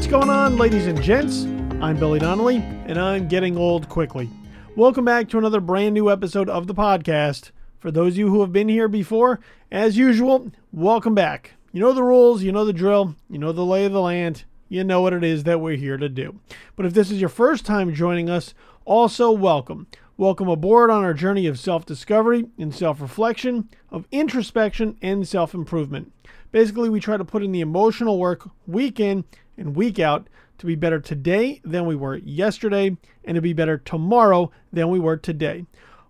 What's going on, ladies and gents? I'm Billy Donnelly, and I'm getting old quickly. Welcome back to another brand new episode of the podcast. For those of you who have been here before, as usual, welcome back. You know the rules, you know the drill, you know the lay of the land, you know what it is that we're here to do. But if this is your first time joining us, also welcome. Welcome aboard on our journey of self discovery and self reflection, of introspection and self improvement. Basically, we try to put in the emotional work week in and week out to be better today than we were yesterday and to be better tomorrow than we were today.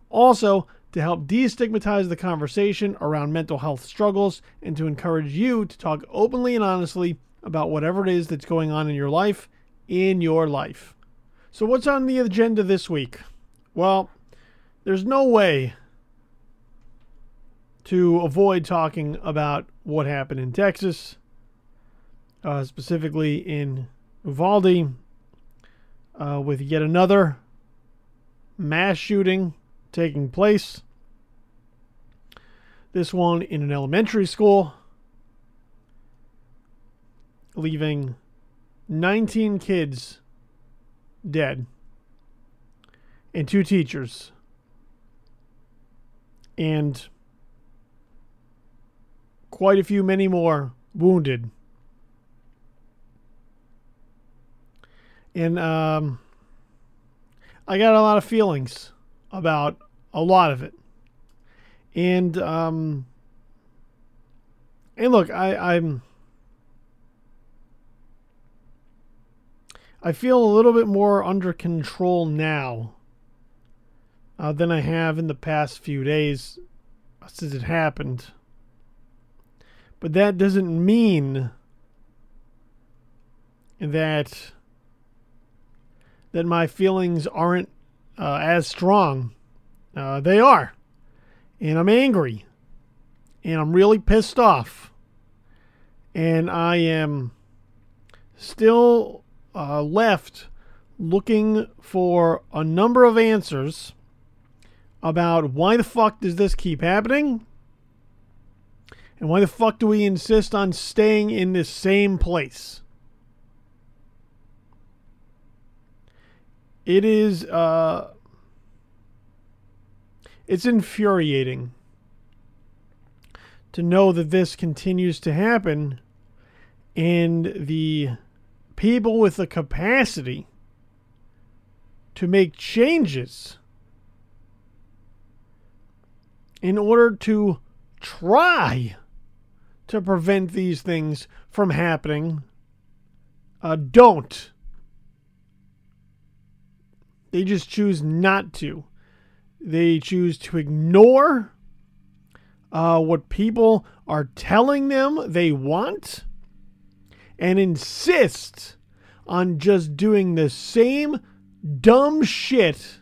Also, to help destigmatize the conversation around mental health struggles and to encourage you to talk openly and honestly about whatever it is that's going on in your life, in your life. So, what's on the agenda this week? Well, there's no way to avoid talking about what happened in Texas, uh, specifically in Uvalde, uh, with yet another mass shooting taking place. This one in an elementary school, leaving 19 kids dead and two teachers. And quite a few, many more wounded. And um, I got a lot of feelings about a lot of it. And um, and look, I, I'm I feel a little bit more under control now uh, than I have in the past few days since it happened. But that doesn't mean that that my feelings aren't uh, as strong. Uh, they are, and I'm angry, and I'm really pissed off, and I am still uh, left looking for a number of answers about why the fuck does this keep happening? And why the fuck do we insist on staying in this same place? It is uh it's infuriating to know that this continues to happen and the people with the capacity to make changes in order to try to prevent these things from happening uh, don't. They just choose not to. They choose to ignore uh, what people are telling them they want and insist on just doing the same dumb shit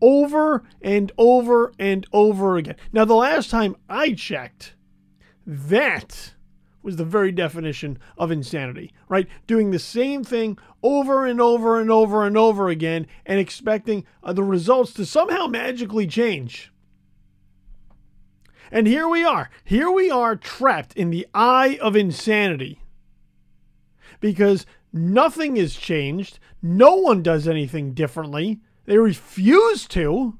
over and over and over again. Now, the last time I checked, that was the very definition of insanity, right? Doing the same thing over and over and over and over again and expecting uh, the results to somehow magically change. And here we are. Here we are trapped in the eye of insanity. Because nothing has changed. No one does anything differently. They refuse to.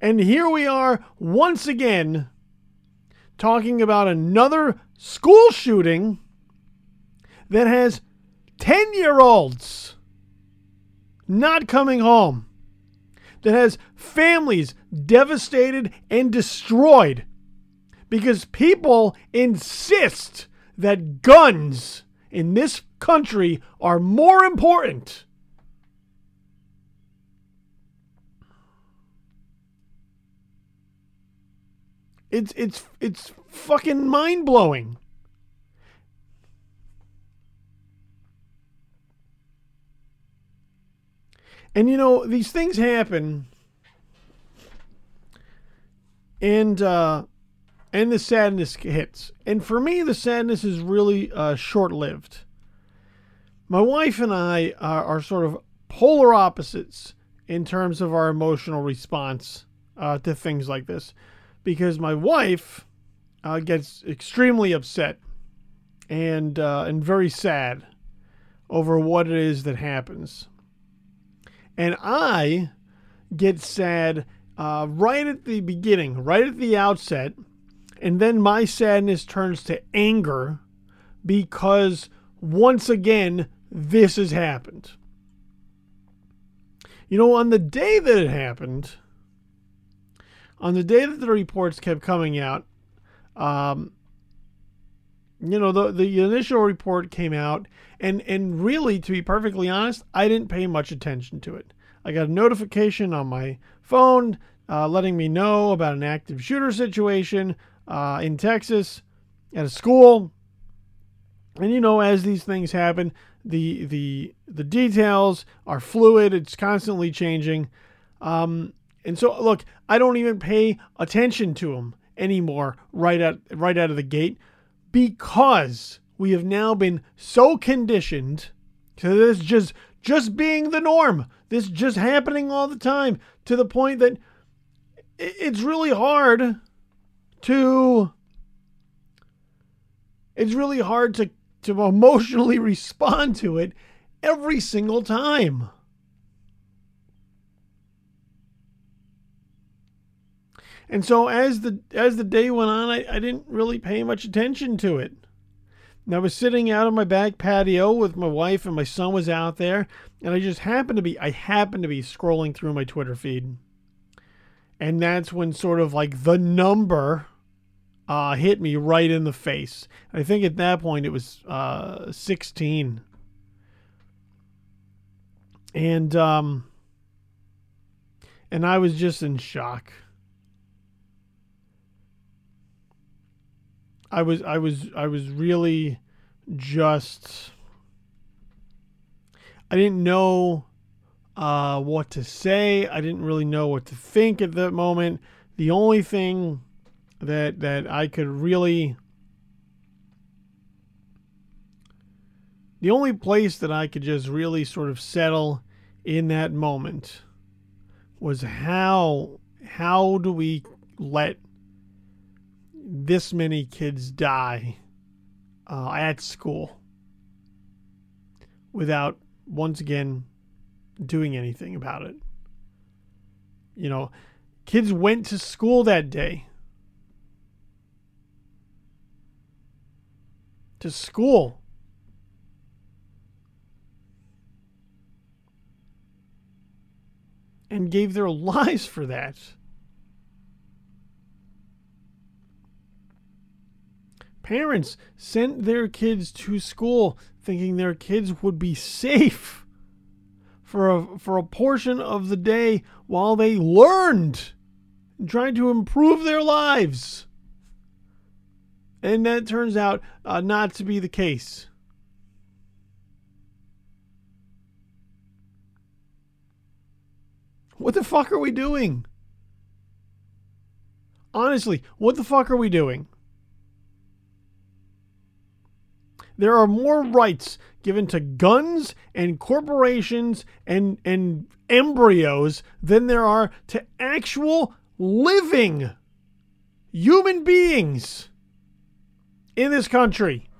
And here we are once again talking about another school shooting that has 10 year olds not coming home, that has families devastated and destroyed because people insist that guns in this country are more important It's it's it's fucking mind blowing. And you know, these things happen and uh and the sadness hits. And for me the sadness is really uh short-lived. My wife and I are, are sort of polar opposites in terms of our emotional response uh, to things like this because my wife uh, gets extremely upset and uh, and very sad over what it is that happens. And I get sad uh, right at the beginning, right at the outset, and then my sadness turns to anger because once again this has happened. You know, on the day that it happened, on the day that the reports kept coming out, um, you know, the the initial report came out, and and really, to be perfectly honest, I didn't pay much attention to it. I got a notification on my phone uh, letting me know about an active shooter situation uh, in Texas at a school. And you know, as these things happen, the the the details are fluid. It's constantly changing. Um, and so, look, I don't even pay attention to them anymore right at right out of the gate because we have now been so conditioned to this just just being the norm. This just happening all the time to the point that it's really hard to it's really hard to to emotionally respond to it every single time. And so as the as the day went on, I, I didn't really pay much attention to it. And I was sitting out on my back patio with my wife and my son was out there, and I just happened to be I happened to be scrolling through my Twitter feed. And that's when sort of like the number uh, hit me right in the face. I think at that point it was uh, 16. And um, and I was just in shock. I was I was I was really just I didn't know uh, what to say. I didn't really know what to think at that moment. The only thing that that I could really the only place that I could just really sort of settle in that moment was how how do we let this many kids die uh, at school without once again doing anything about it. You know, kids went to school that day. To school. And gave their lives for that. Parents sent their kids to school thinking their kids would be safe for a, for a portion of the day while they learned and tried to improve their lives. And that turns out uh, not to be the case. What the fuck are we doing? Honestly, what the fuck are we doing? There are more rights given to guns and corporations and, and embryos than there are to actual living human beings in this country.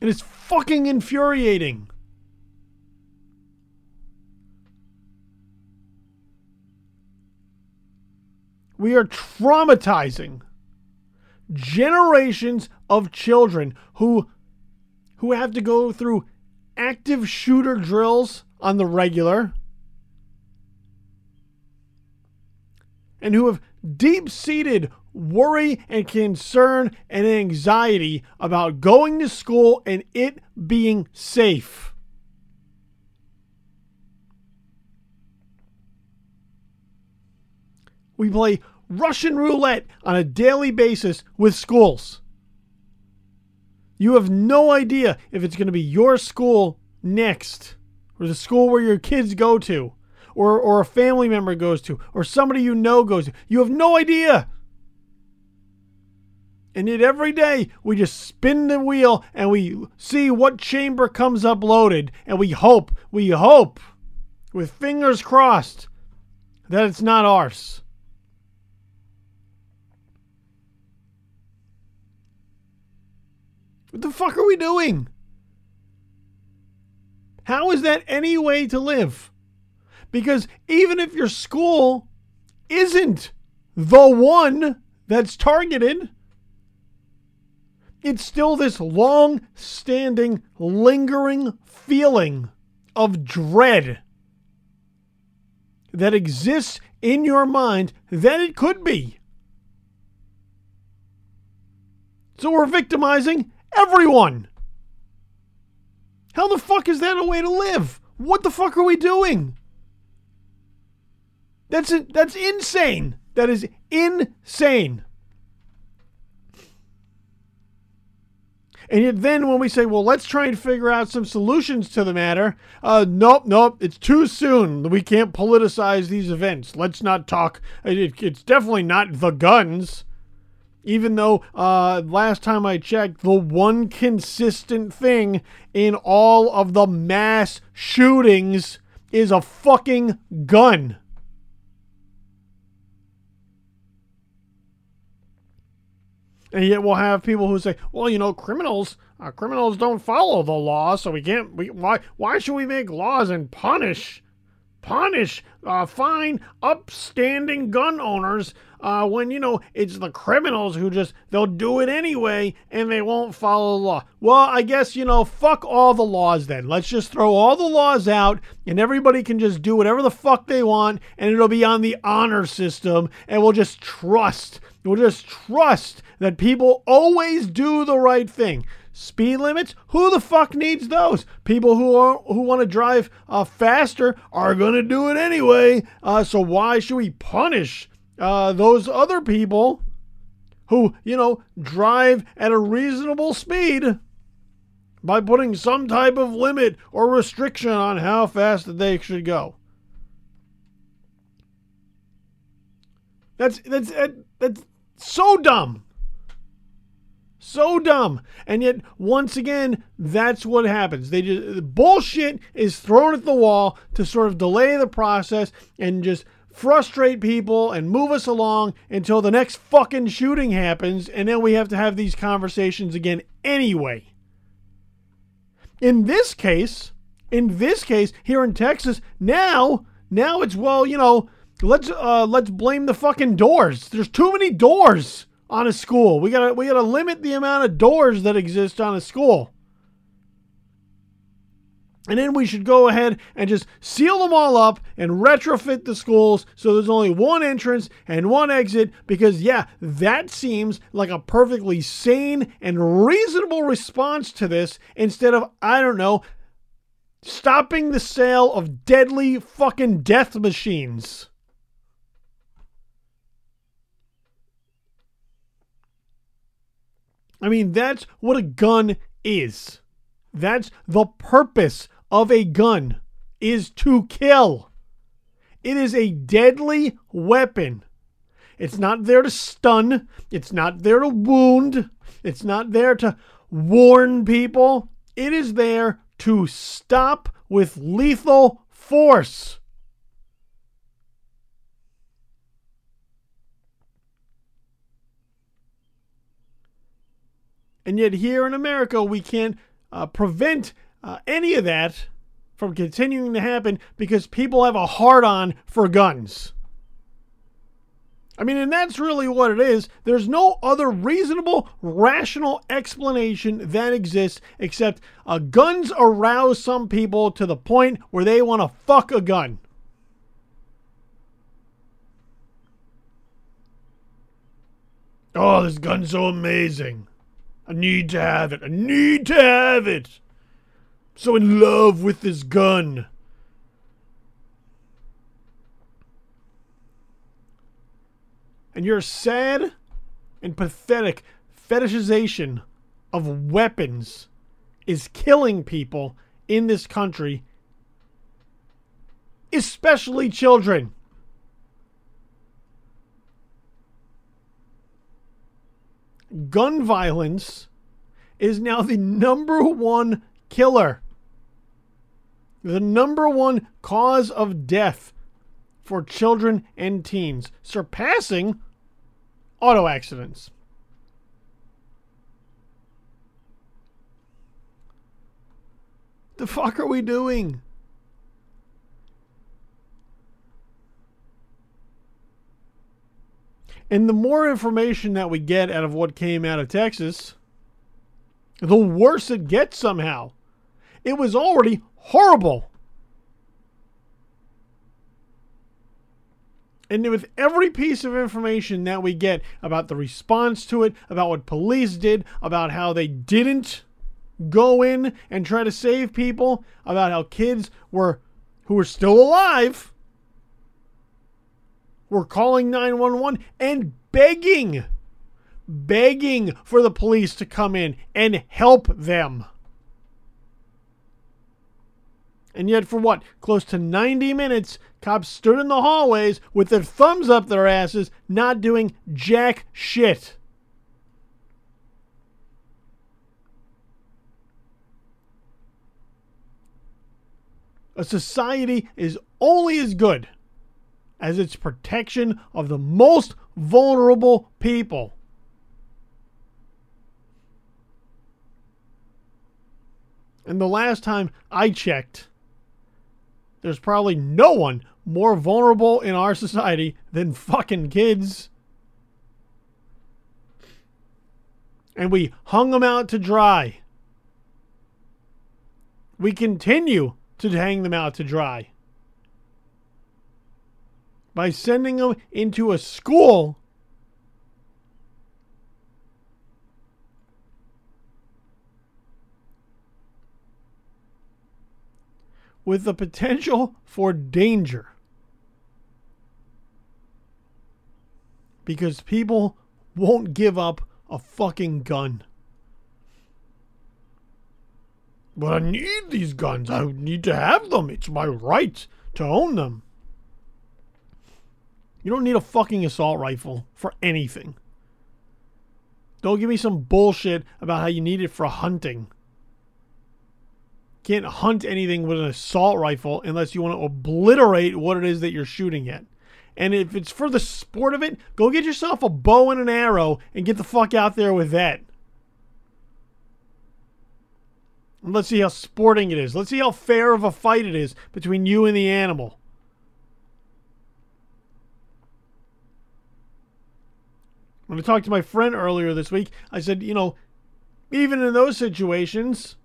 And It is fucking infuriating. We are traumatizing generations of children who who have to go through active shooter drills on the regular and who have deep-seated worry and concern and anxiety about going to school and it being safe. We play Russian roulette on a daily basis with schools. You have no idea if it's going to be your school next, or the school where your kids go to, or, or a family member goes to, or somebody you know goes to. You have no idea. And yet every day we just spin the wheel and we see what chamber comes up loaded, and we hope, we hope, with fingers crossed, that it's not ours. What the fuck are we doing? How is that any way to live? Because even if your school isn't the one that's targeted, it's still this long standing, lingering feeling of dread that exists in your mind that it could be. So we're victimizing everyone. How the fuck is that a way to live? What the fuck are we doing? That's that's insane. That is insane. And yet, then when we say, well, let's try and figure out some solutions to the matter, uh, nope, nope, it's too soon. We can't politicize these events. Let's not talk. It, it's definitely not the guns. Even though uh, last time I checked, the one consistent thing in all of the mass shootings is a fucking gun. And yet we'll have people who say, "Well, you know, criminals, uh, criminals don't follow the law, so we can't. We, why? Why should we make laws and punish, punish, uh, fine upstanding gun owners uh, when you know it's the criminals who just they'll do it anyway and they won't follow the law? Well, I guess you know, fuck all the laws then. Let's just throw all the laws out, and everybody can just do whatever the fuck they want, and it'll be on the honor system, and we'll just trust." We'll just trust that people always do the right thing. Speed limits? Who the fuck needs those? People who are who want to drive uh, faster are going to do it anyway. Uh, so why should we punish uh, those other people who you know drive at a reasonable speed by putting some type of limit or restriction on how fast they should go? That's that's that's so dumb. So dumb. And yet, once again, that's what happens. They just the bullshit is thrown at the wall to sort of delay the process and just frustrate people and move us along until the next fucking shooting happens, and then we have to have these conversations again anyway. In this case, in this case, here in Texas, now, now it's well, you know, Let's uh let's blame the fucking doors. There's too many doors on a school. We gotta we gotta limit the amount of doors that exist on a school. And then we should go ahead and just seal them all up and retrofit the schools so there's only one entrance and one exit because, yeah, that seems like a perfectly sane and reasonable response to this instead of, I don't know, stopping the sale of deadly fucking death machines. I mean, that's what a gun is. That's the purpose of a gun is to kill. It is a deadly weapon. It's not there to stun, it's not there to wound, it's not there to warn people. It is there to stop with lethal force. And yet, here in America, we can't uh, prevent uh, any of that from continuing to happen because people have a hard on for guns. I mean, and that's really what it is. There's no other reasonable, rational explanation that exists except uh, guns arouse some people to the point where they want to fuck a gun. Oh, this gun's so amazing. I need to have it. I need to have it. So in love with this gun. And your sad and pathetic fetishization of weapons is killing people in this country, especially children. gun violence is now the number one killer, the number one cause of death for children and teens, surpassing auto accidents. The fuck are we doing? And the more information that we get out of what came out of Texas, the worse it gets somehow. It was already horrible. And with every piece of information that we get about the response to it, about what police did, about how they didn't go in and try to save people, about how kids were who were still alive were calling 911 and begging begging for the police to come in and help them. And yet, for what? Close to 90 minutes, cops stood in the hallways with their thumbs up their asses, not doing jack shit. A society is only as good as its protection of the most vulnerable people. And the last time I checked, there's probably no one more vulnerable in our society than fucking kids. And we hung them out to dry. We continue to hang them out to dry by sending them into a school with the potential for danger. Because people won't give up a fucking gun. But I need these guns. I need to have them. It's my right to own them. You don't need a fucking assault rifle for anything. Don't give me some bullshit about how you need it for hunting can't hunt anything with an assault rifle unless you want to obliterate what it is that you're shooting at. And if it's for the sport of it, go get yourself a bow and an arrow and get the fuck out there with that. And let's see how sporting it is. Let's see how fair of a fight it is between you and the animal. When I talked to my friend earlier this week, I said, you know, even in those situations,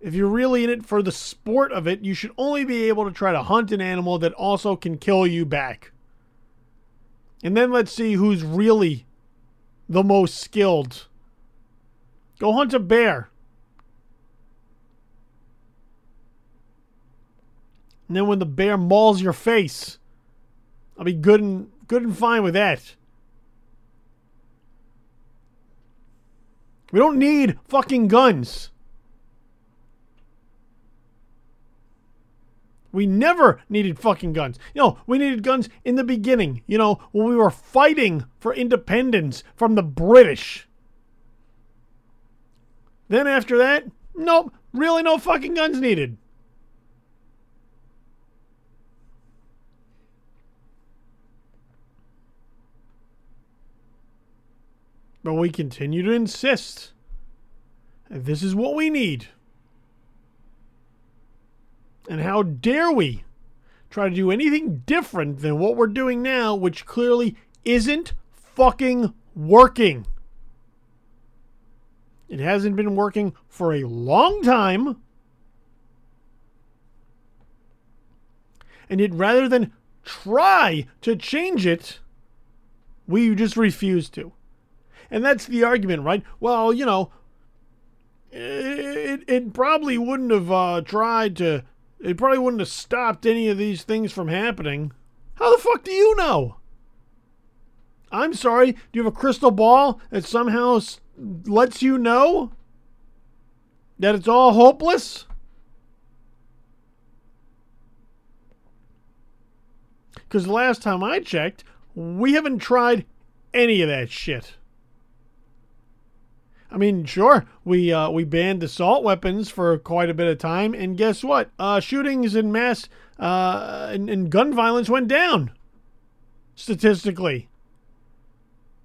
if you're really in it for the sport of it, you should only be able to try to hunt an animal that also can kill you back. And then let's see who's really the most skilled. Go hunt a bear. And then when the bear mauls your face, I'll be good and good and fine with that. We don't need fucking guns. We never needed fucking guns. You know, we needed guns in the beginning, you know, when we were fighting for independence from the British. Then after that, nope, really no fucking guns needed. But we continue to insist. That this is what we need. And how dare we try to do anything different than what we're doing now, which clearly isn't fucking working. It hasn't been working for a long time. And yet, rather than try to change it, we just refuse to. And that's the argument, right? Well, you know, it, it probably wouldn't have uh, tried to it probably wouldn't have stopped any of these things from happening. How the fuck do you know? I'm sorry, do you have a crystal ball that somehow lets you know that it's all hopeless? Because last time I checked, we haven't tried any of that shit. I mean, sure, we uh, we banned assault weapons for quite a bit of time, and guess what? Uh, shootings and mass uh, and, and gun violence went down statistically.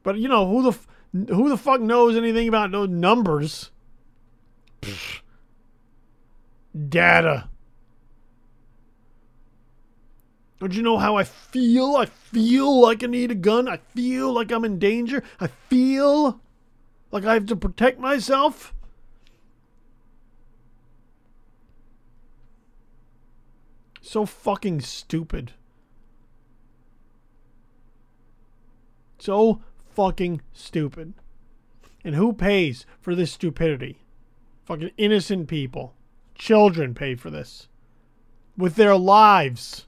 But you know who the who the fuck knows anything about those numbers? data. Don't you know how I feel? I feel like I need a gun. I feel like I'm in danger. I feel like I have to protect myself. So fucking stupid. So fucking stupid. And who pays for this stupidity? Fucking innocent people. Children pay for this. With their lives.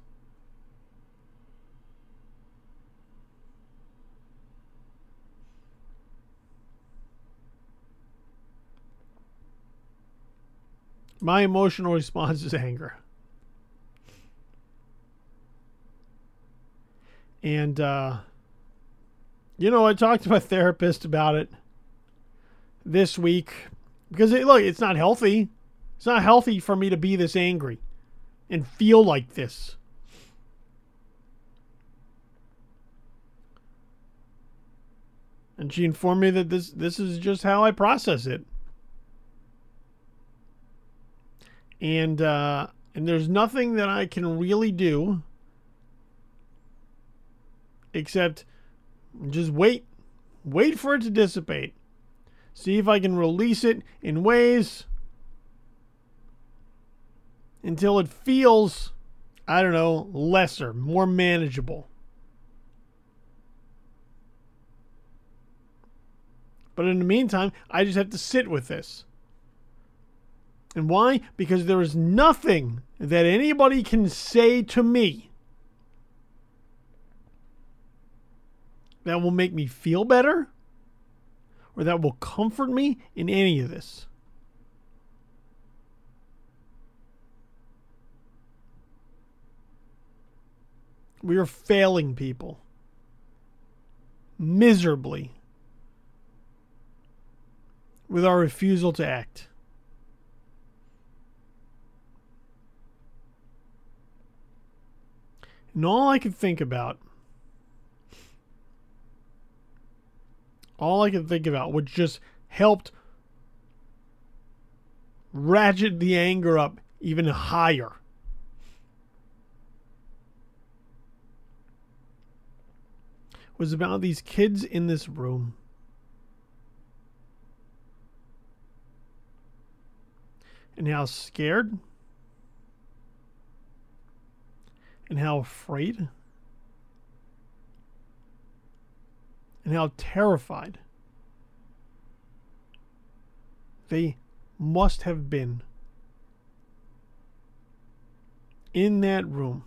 My emotional response is anger. And, uh, you know, I talked to my therapist about it this week because, it, look, it's not healthy. It's not healthy for me to be this angry and feel like this. And she informed me that this this is just how I process it. And uh, and there's nothing that I can really do except just wait, wait for it to dissipate. See if I can release it in ways until it feels, I don't know, lesser, more manageable. But in the meantime, I just have to sit with this. And why? Because there is nothing that anybody can say to me that will make me feel better or that will comfort me in any of this. We are failing people miserably with our refusal to act. And all I could think about, all I could think about, which just helped ratchet the anger up even higher. Was about these kids in this room. And how scared and how afraid and how terrified they must have been in that room.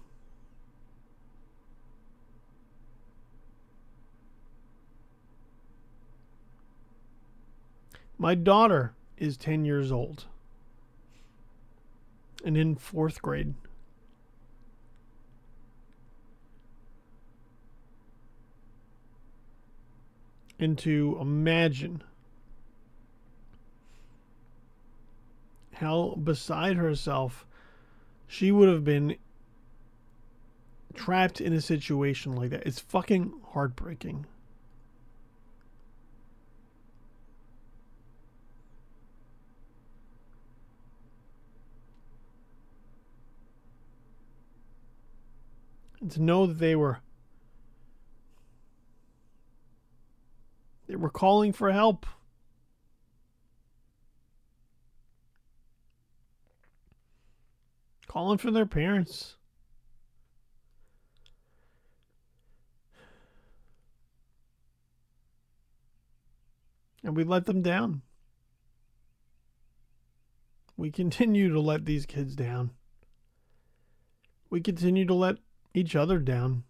My daughter is 10 years old and in fourth grade. And to imagine how beside herself she would have been trapped in a situation like that. It's fucking heartbreaking. To know that they were They were calling for help. Calling for their parents. And we let them down. We continue to let these kids down. We continue to let each other down.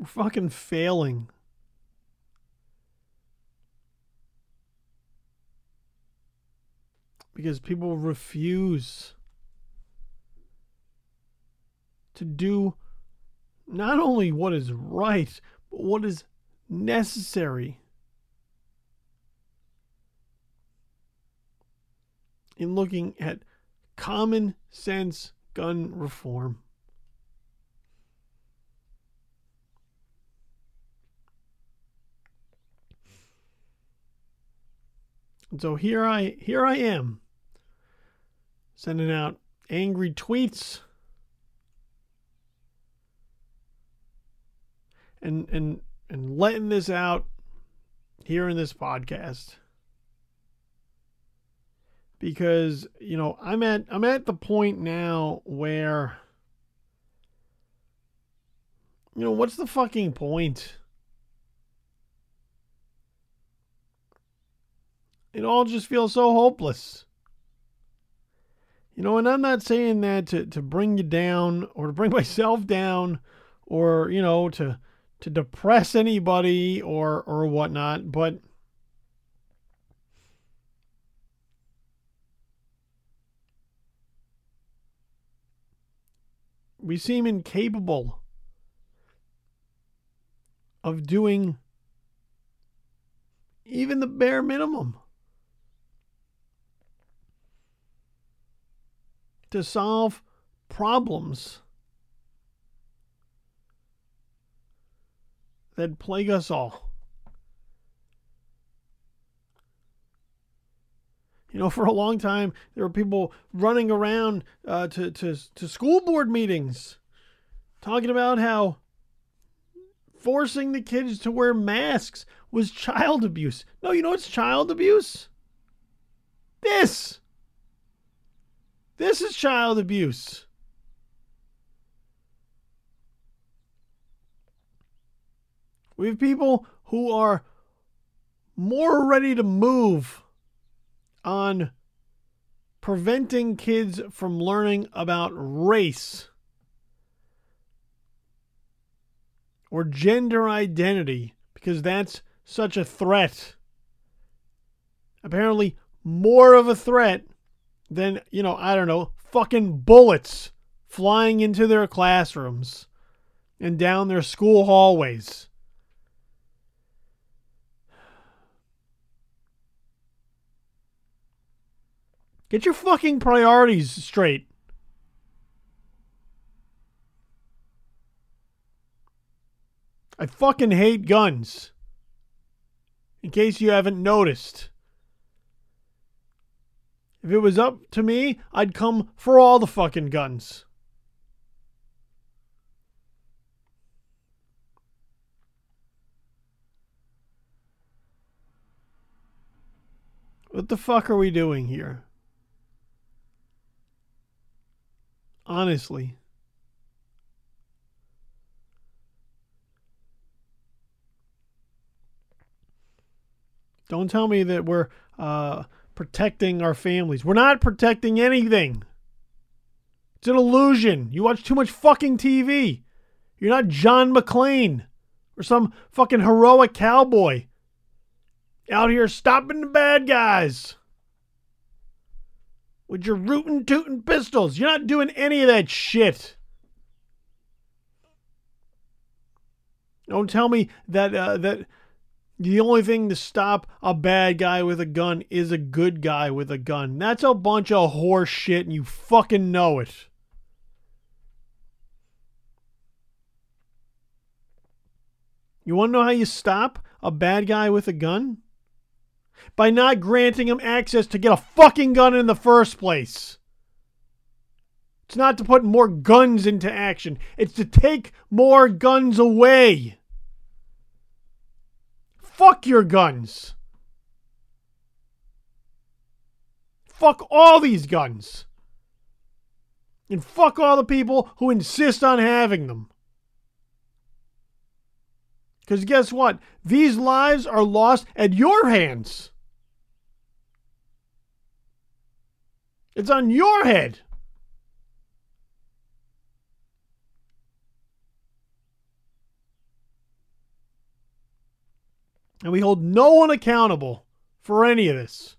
We're fucking failing. Because people refuse to do not only what is right, but what is necessary in looking at common sense gun reform. And so here I here I am sending out angry tweets. And and and letting this out here in this podcast. Because you know I'm at I'm at the point now where you know what's the fucking point it all just feels so hopeless. You know and I'm not saying that to to bring you down or to bring myself down or you know to to depress anybody or or whatnot but we seem incapable of doing even the bare minimum to solve problems that plague us all. You know, for a long time, there were people running around uh, to, to, to school board meetings talking about how forcing the kids to wear masks was child abuse. No, you know it's child abuse? This. This is child abuse. We have people who are more ready to move on preventing kids from learning about race or gender identity because that's such a threat. Apparently, more of a threat than, you know, I don't know, fucking bullets flying into their classrooms and down their school hallways. Get your fucking priorities straight. I fucking hate guns. In case you haven't noticed. If it was up to me, I'd come for all the fucking guns. What the fuck are we doing here? Honestly. Don't tell me that we're uh, protecting our families. We're not protecting anything. It's an illusion. You watch too much fucking TV. You're not John McClane or some fucking heroic cowboy out here stopping the bad guys with your rootin' tootin' pistols. You're not doing any of that shit. Don't tell me that uh, that the only thing to stop a bad guy with a gun is a good guy with a gun. That's a bunch of horse shit, and you fucking know it. You want to know how you stop a bad guy with a gun? by not granting him access to get a fucking gun in the first place. It's not to put more guns into action, it's to take more guns away. Fuck your guns. Fuck all these guns. And fuck all the people who insist on having them. Because guess what? These lives are lost at your hands. It's on your head. And we hold no one accountable for any of this.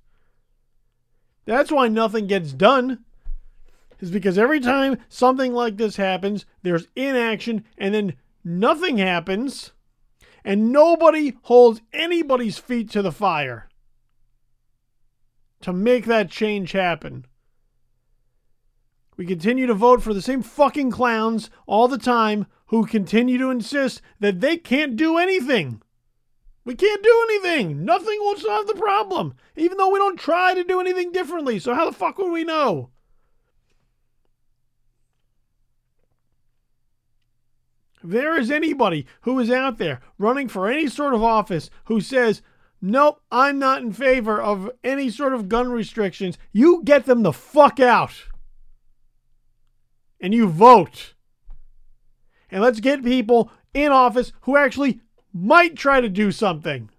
That's why nothing gets done. Is because every time something like this happens, there's inaction and then nothing happens and nobody holds anybody's feet to the fire to make that change happen. We continue to vote for the same fucking clowns all the time who continue to insist that they can't do anything. We can't do anything. Nothing will solve the problem, even though we don't try to do anything differently. So, how the fuck would we know? If there is anybody who is out there running for any sort of office who says, Nope, I'm not in favor of any sort of gun restrictions, you get them the fuck out. And you vote. And let's get people in office who actually might try to do something.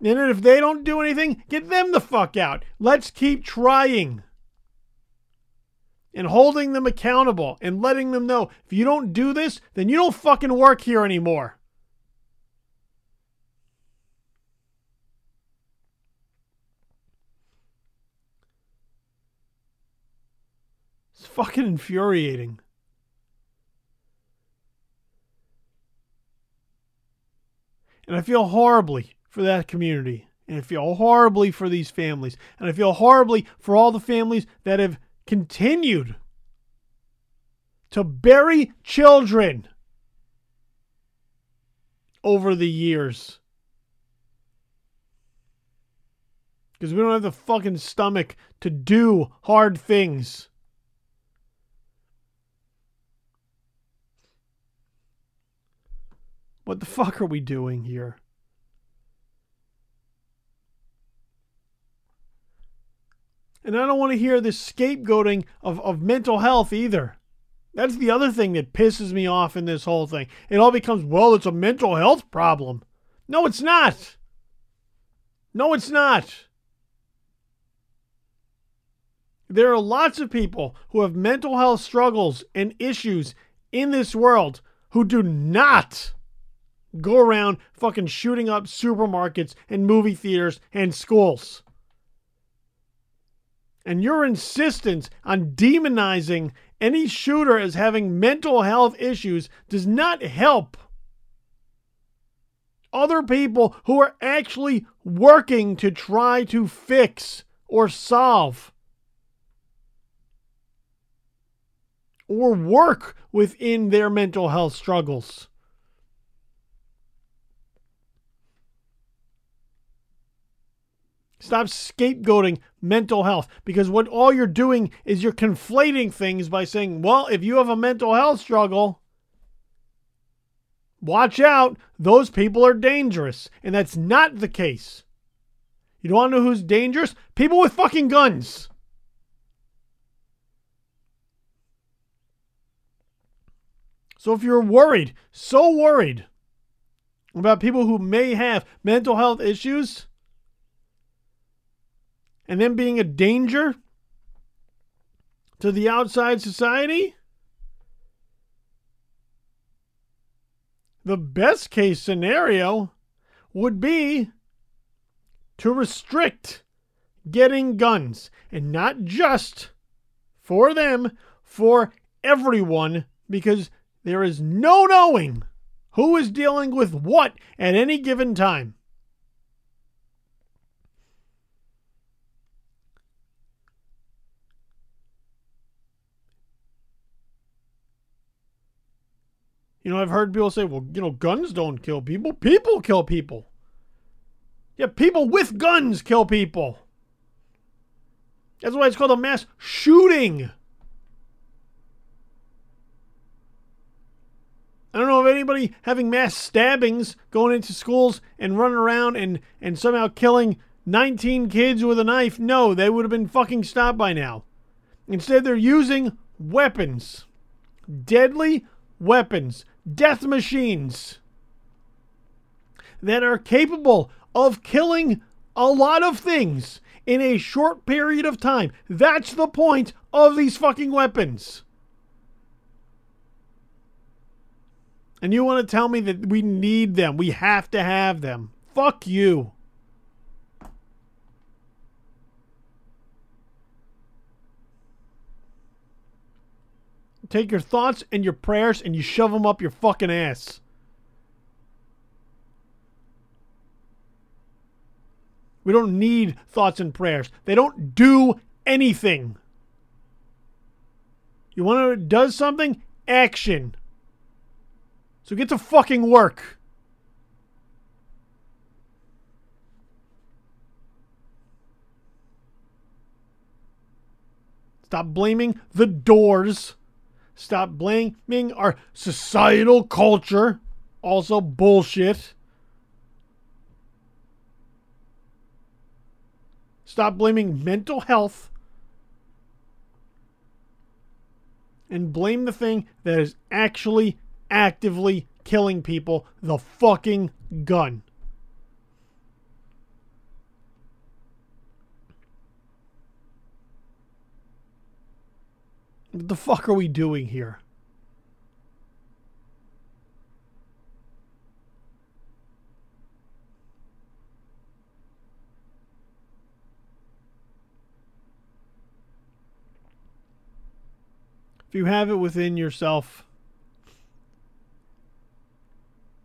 And if they don't do anything, get them the fuck out. Let's keep trying and holding them accountable and letting them know if you don't do this, then you don't fucking work here anymore. It's fucking infuriating. And I feel horribly for that community. And I feel horribly for these families. And I feel horribly for all the families that have continued to bury children over the years. Because we don't have the fucking stomach to do hard things. What the fuck are we doing here? And I don't want to hear this scapegoating of, of mental health either. That's the other thing that pisses me off in this whole thing. It all becomes, well, it's a mental health problem. No, it's not. No, it's not. There are lots of people who have mental health struggles and issues in this world who do not go around fucking shooting up supermarkets and movie theaters and schools. And your insistence on demonizing any shooter as having mental health issues does not help other people who are actually working to try to fix or solve or work within their mental health struggles. Stop scapegoating mental health because what all you're doing is you're conflating things by saying, well, if you have a mental health struggle, watch out, those people are dangerous. And that's not the case. You don't want to know who's dangerous? People with fucking guns. So if you're worried, so worried about people who may have mental health issues, and then being a danger to the outside society? The best case scenario would be to restrict getting guns and not just for them, for everyone, because there is no knowing who is dealing with what at any given time. You know, I've heard people say, well, you know, guns don't kill people. People kill people. Yeah, people with guns kill people. That's why it's called a mass shooting. I don't know of anybody having mass stabbings going into schools and running around and, and somehow killing 19 kids with a knife. No, they would have been fucking stopped by now. Instead, they're using weapons. Deadly weapons death machines that are capable of killing a lot of things in a short period of time. That's the point of these fucking weapons. And you want to tell me that we need them, we have to have them. Fuck you. Take your thoughts and your prayers and you shove them up your fucking ass. We don't need thoughts and prayers. They don't do anything. You want to does something? Action. So get to fucking work. Stop blaming the doors Stop blaming our societal culture. Also bullshit. Stop blaming mental health. And blame the thing that is actually actively killing people the fucking gun. What the fuck are we doing here? If you have it within yourself,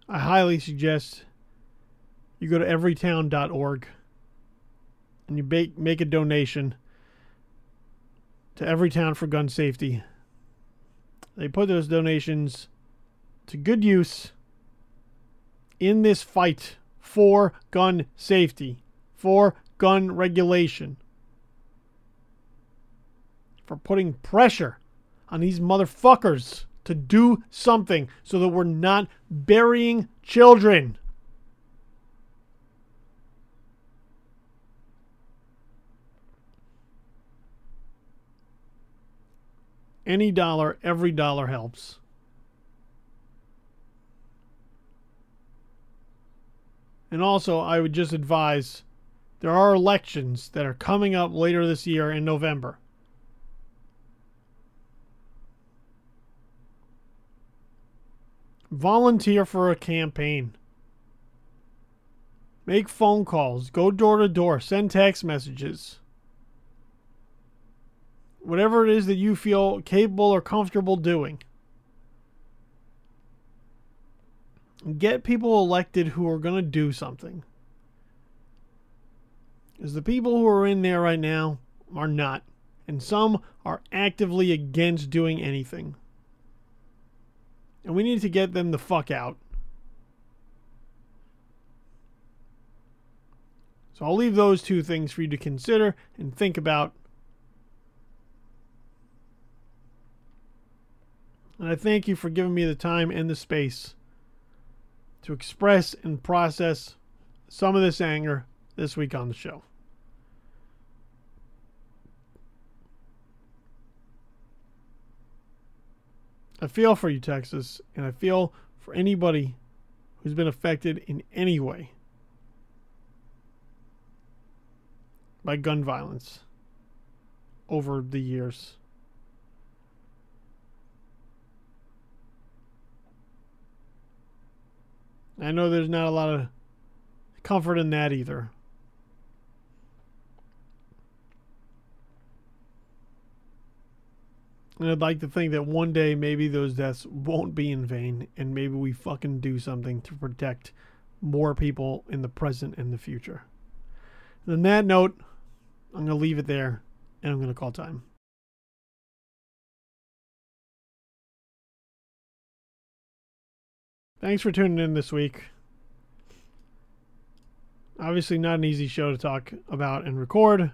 I highly suggest you go to everytown.org and you make, make a donation to Everytown for gun safety. They put those donations to good use in this fight for gun safety, for gun regulation, for putting pressure on these motherfuckers to do something so that we're not burying children. Any dollar, every dollar helps. And also, I would just advise there are elections that are coming up later this year in November. Volunteer for a campaign. Make phone calls. Go door to door. Send text messages. Whatever it is that you feel capable or comfortable doing. Get people elected who are going to do something. Because the people who are in there right now are not. And some are actively against doing anything. And we need to get them the fuck out. So I'll leave those two things for you to consider and think about. And I thank you for giving me the time and the space to express and process some of this anger this week on the show. I feel for you, Texas, and I feel for anybody who's been affected in any way by gun violence over the years. I know there's not a lot of comfort in that either. And I'd like to think that one day maybe those deaths won't be in vain and maybe we fucking do something to protect more people in the present and the future. And on that note, I'm going to leave it there and I'm going to call time. Thanks for tuning in this week. Obviously, not an easy show to talk about and record.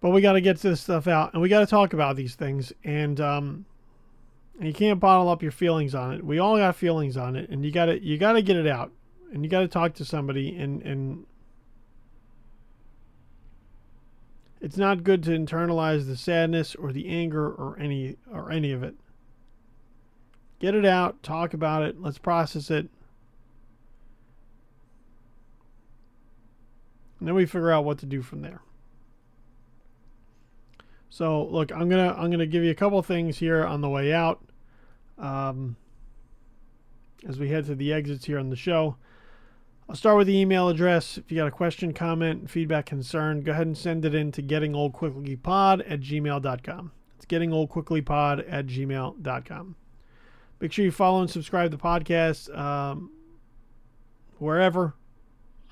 But we got to get this stuff out, and we got to talk about these things. And um, you can't bottle up your feelings on it. We all got feelings on it, and you got to you got to get it out, and you got to talk to somebody. And and it's not good to internalize the sadness or the anger or any or any of it. Get it out, talk about it, let's process it. And then we figure out what to do from there. So look, I'm gonna I'm gonna give you a couple things here on the way out. Um, as we head to the exits here on the show. I'll start with the email address. If you got a question, comment, feedback, concern, go ahead and send it in to gettingoldquicklypod at gmail.com. It's gettingoldquicklypod at gmail.com. Make sure you follow and subscribe to the podcast um, wherever.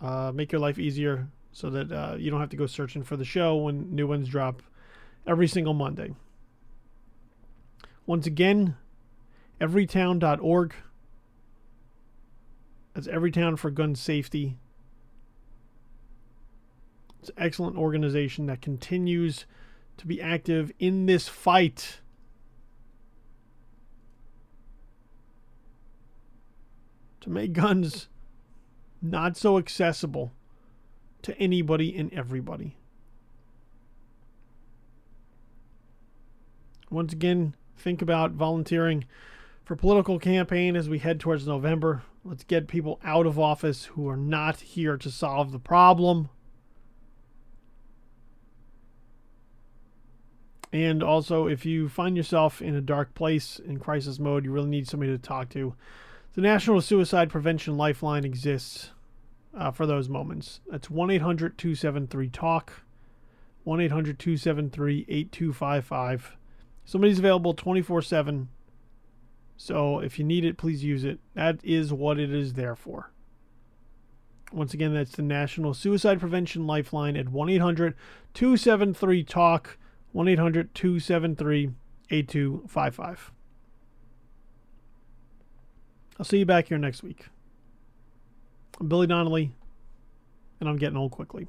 Uh, make your life easier so that uh, you don't have to go searching for the show when new ones drop every single Monday. Once again, everytown.org. That's Everytown for Gun Safety. It's an excellent organization that continues to be active in this fight. To make guns not so accessible to anybody and everybody. Once again, think about volunteering for political campaign as we head towards November. Let's get people out of office who are not here to solve the problem. And also, if you find yourself in a dark place in crisis mode, you really need somebody to talk to. The National Suicide Prevention Lifeline exists uh, for those moments. That's 1 800 273 TALK, 1 800 273 8255. Somebody's available 24 7. So if you need it, please use it. That is what it is there for. Once again, that's the National Suicide Prevention Lifeline at 1 800 273 TALK, 1 800 273 8255. I'll see you back here next week. I'm Billy Donnelly, and I'm getting old quickly.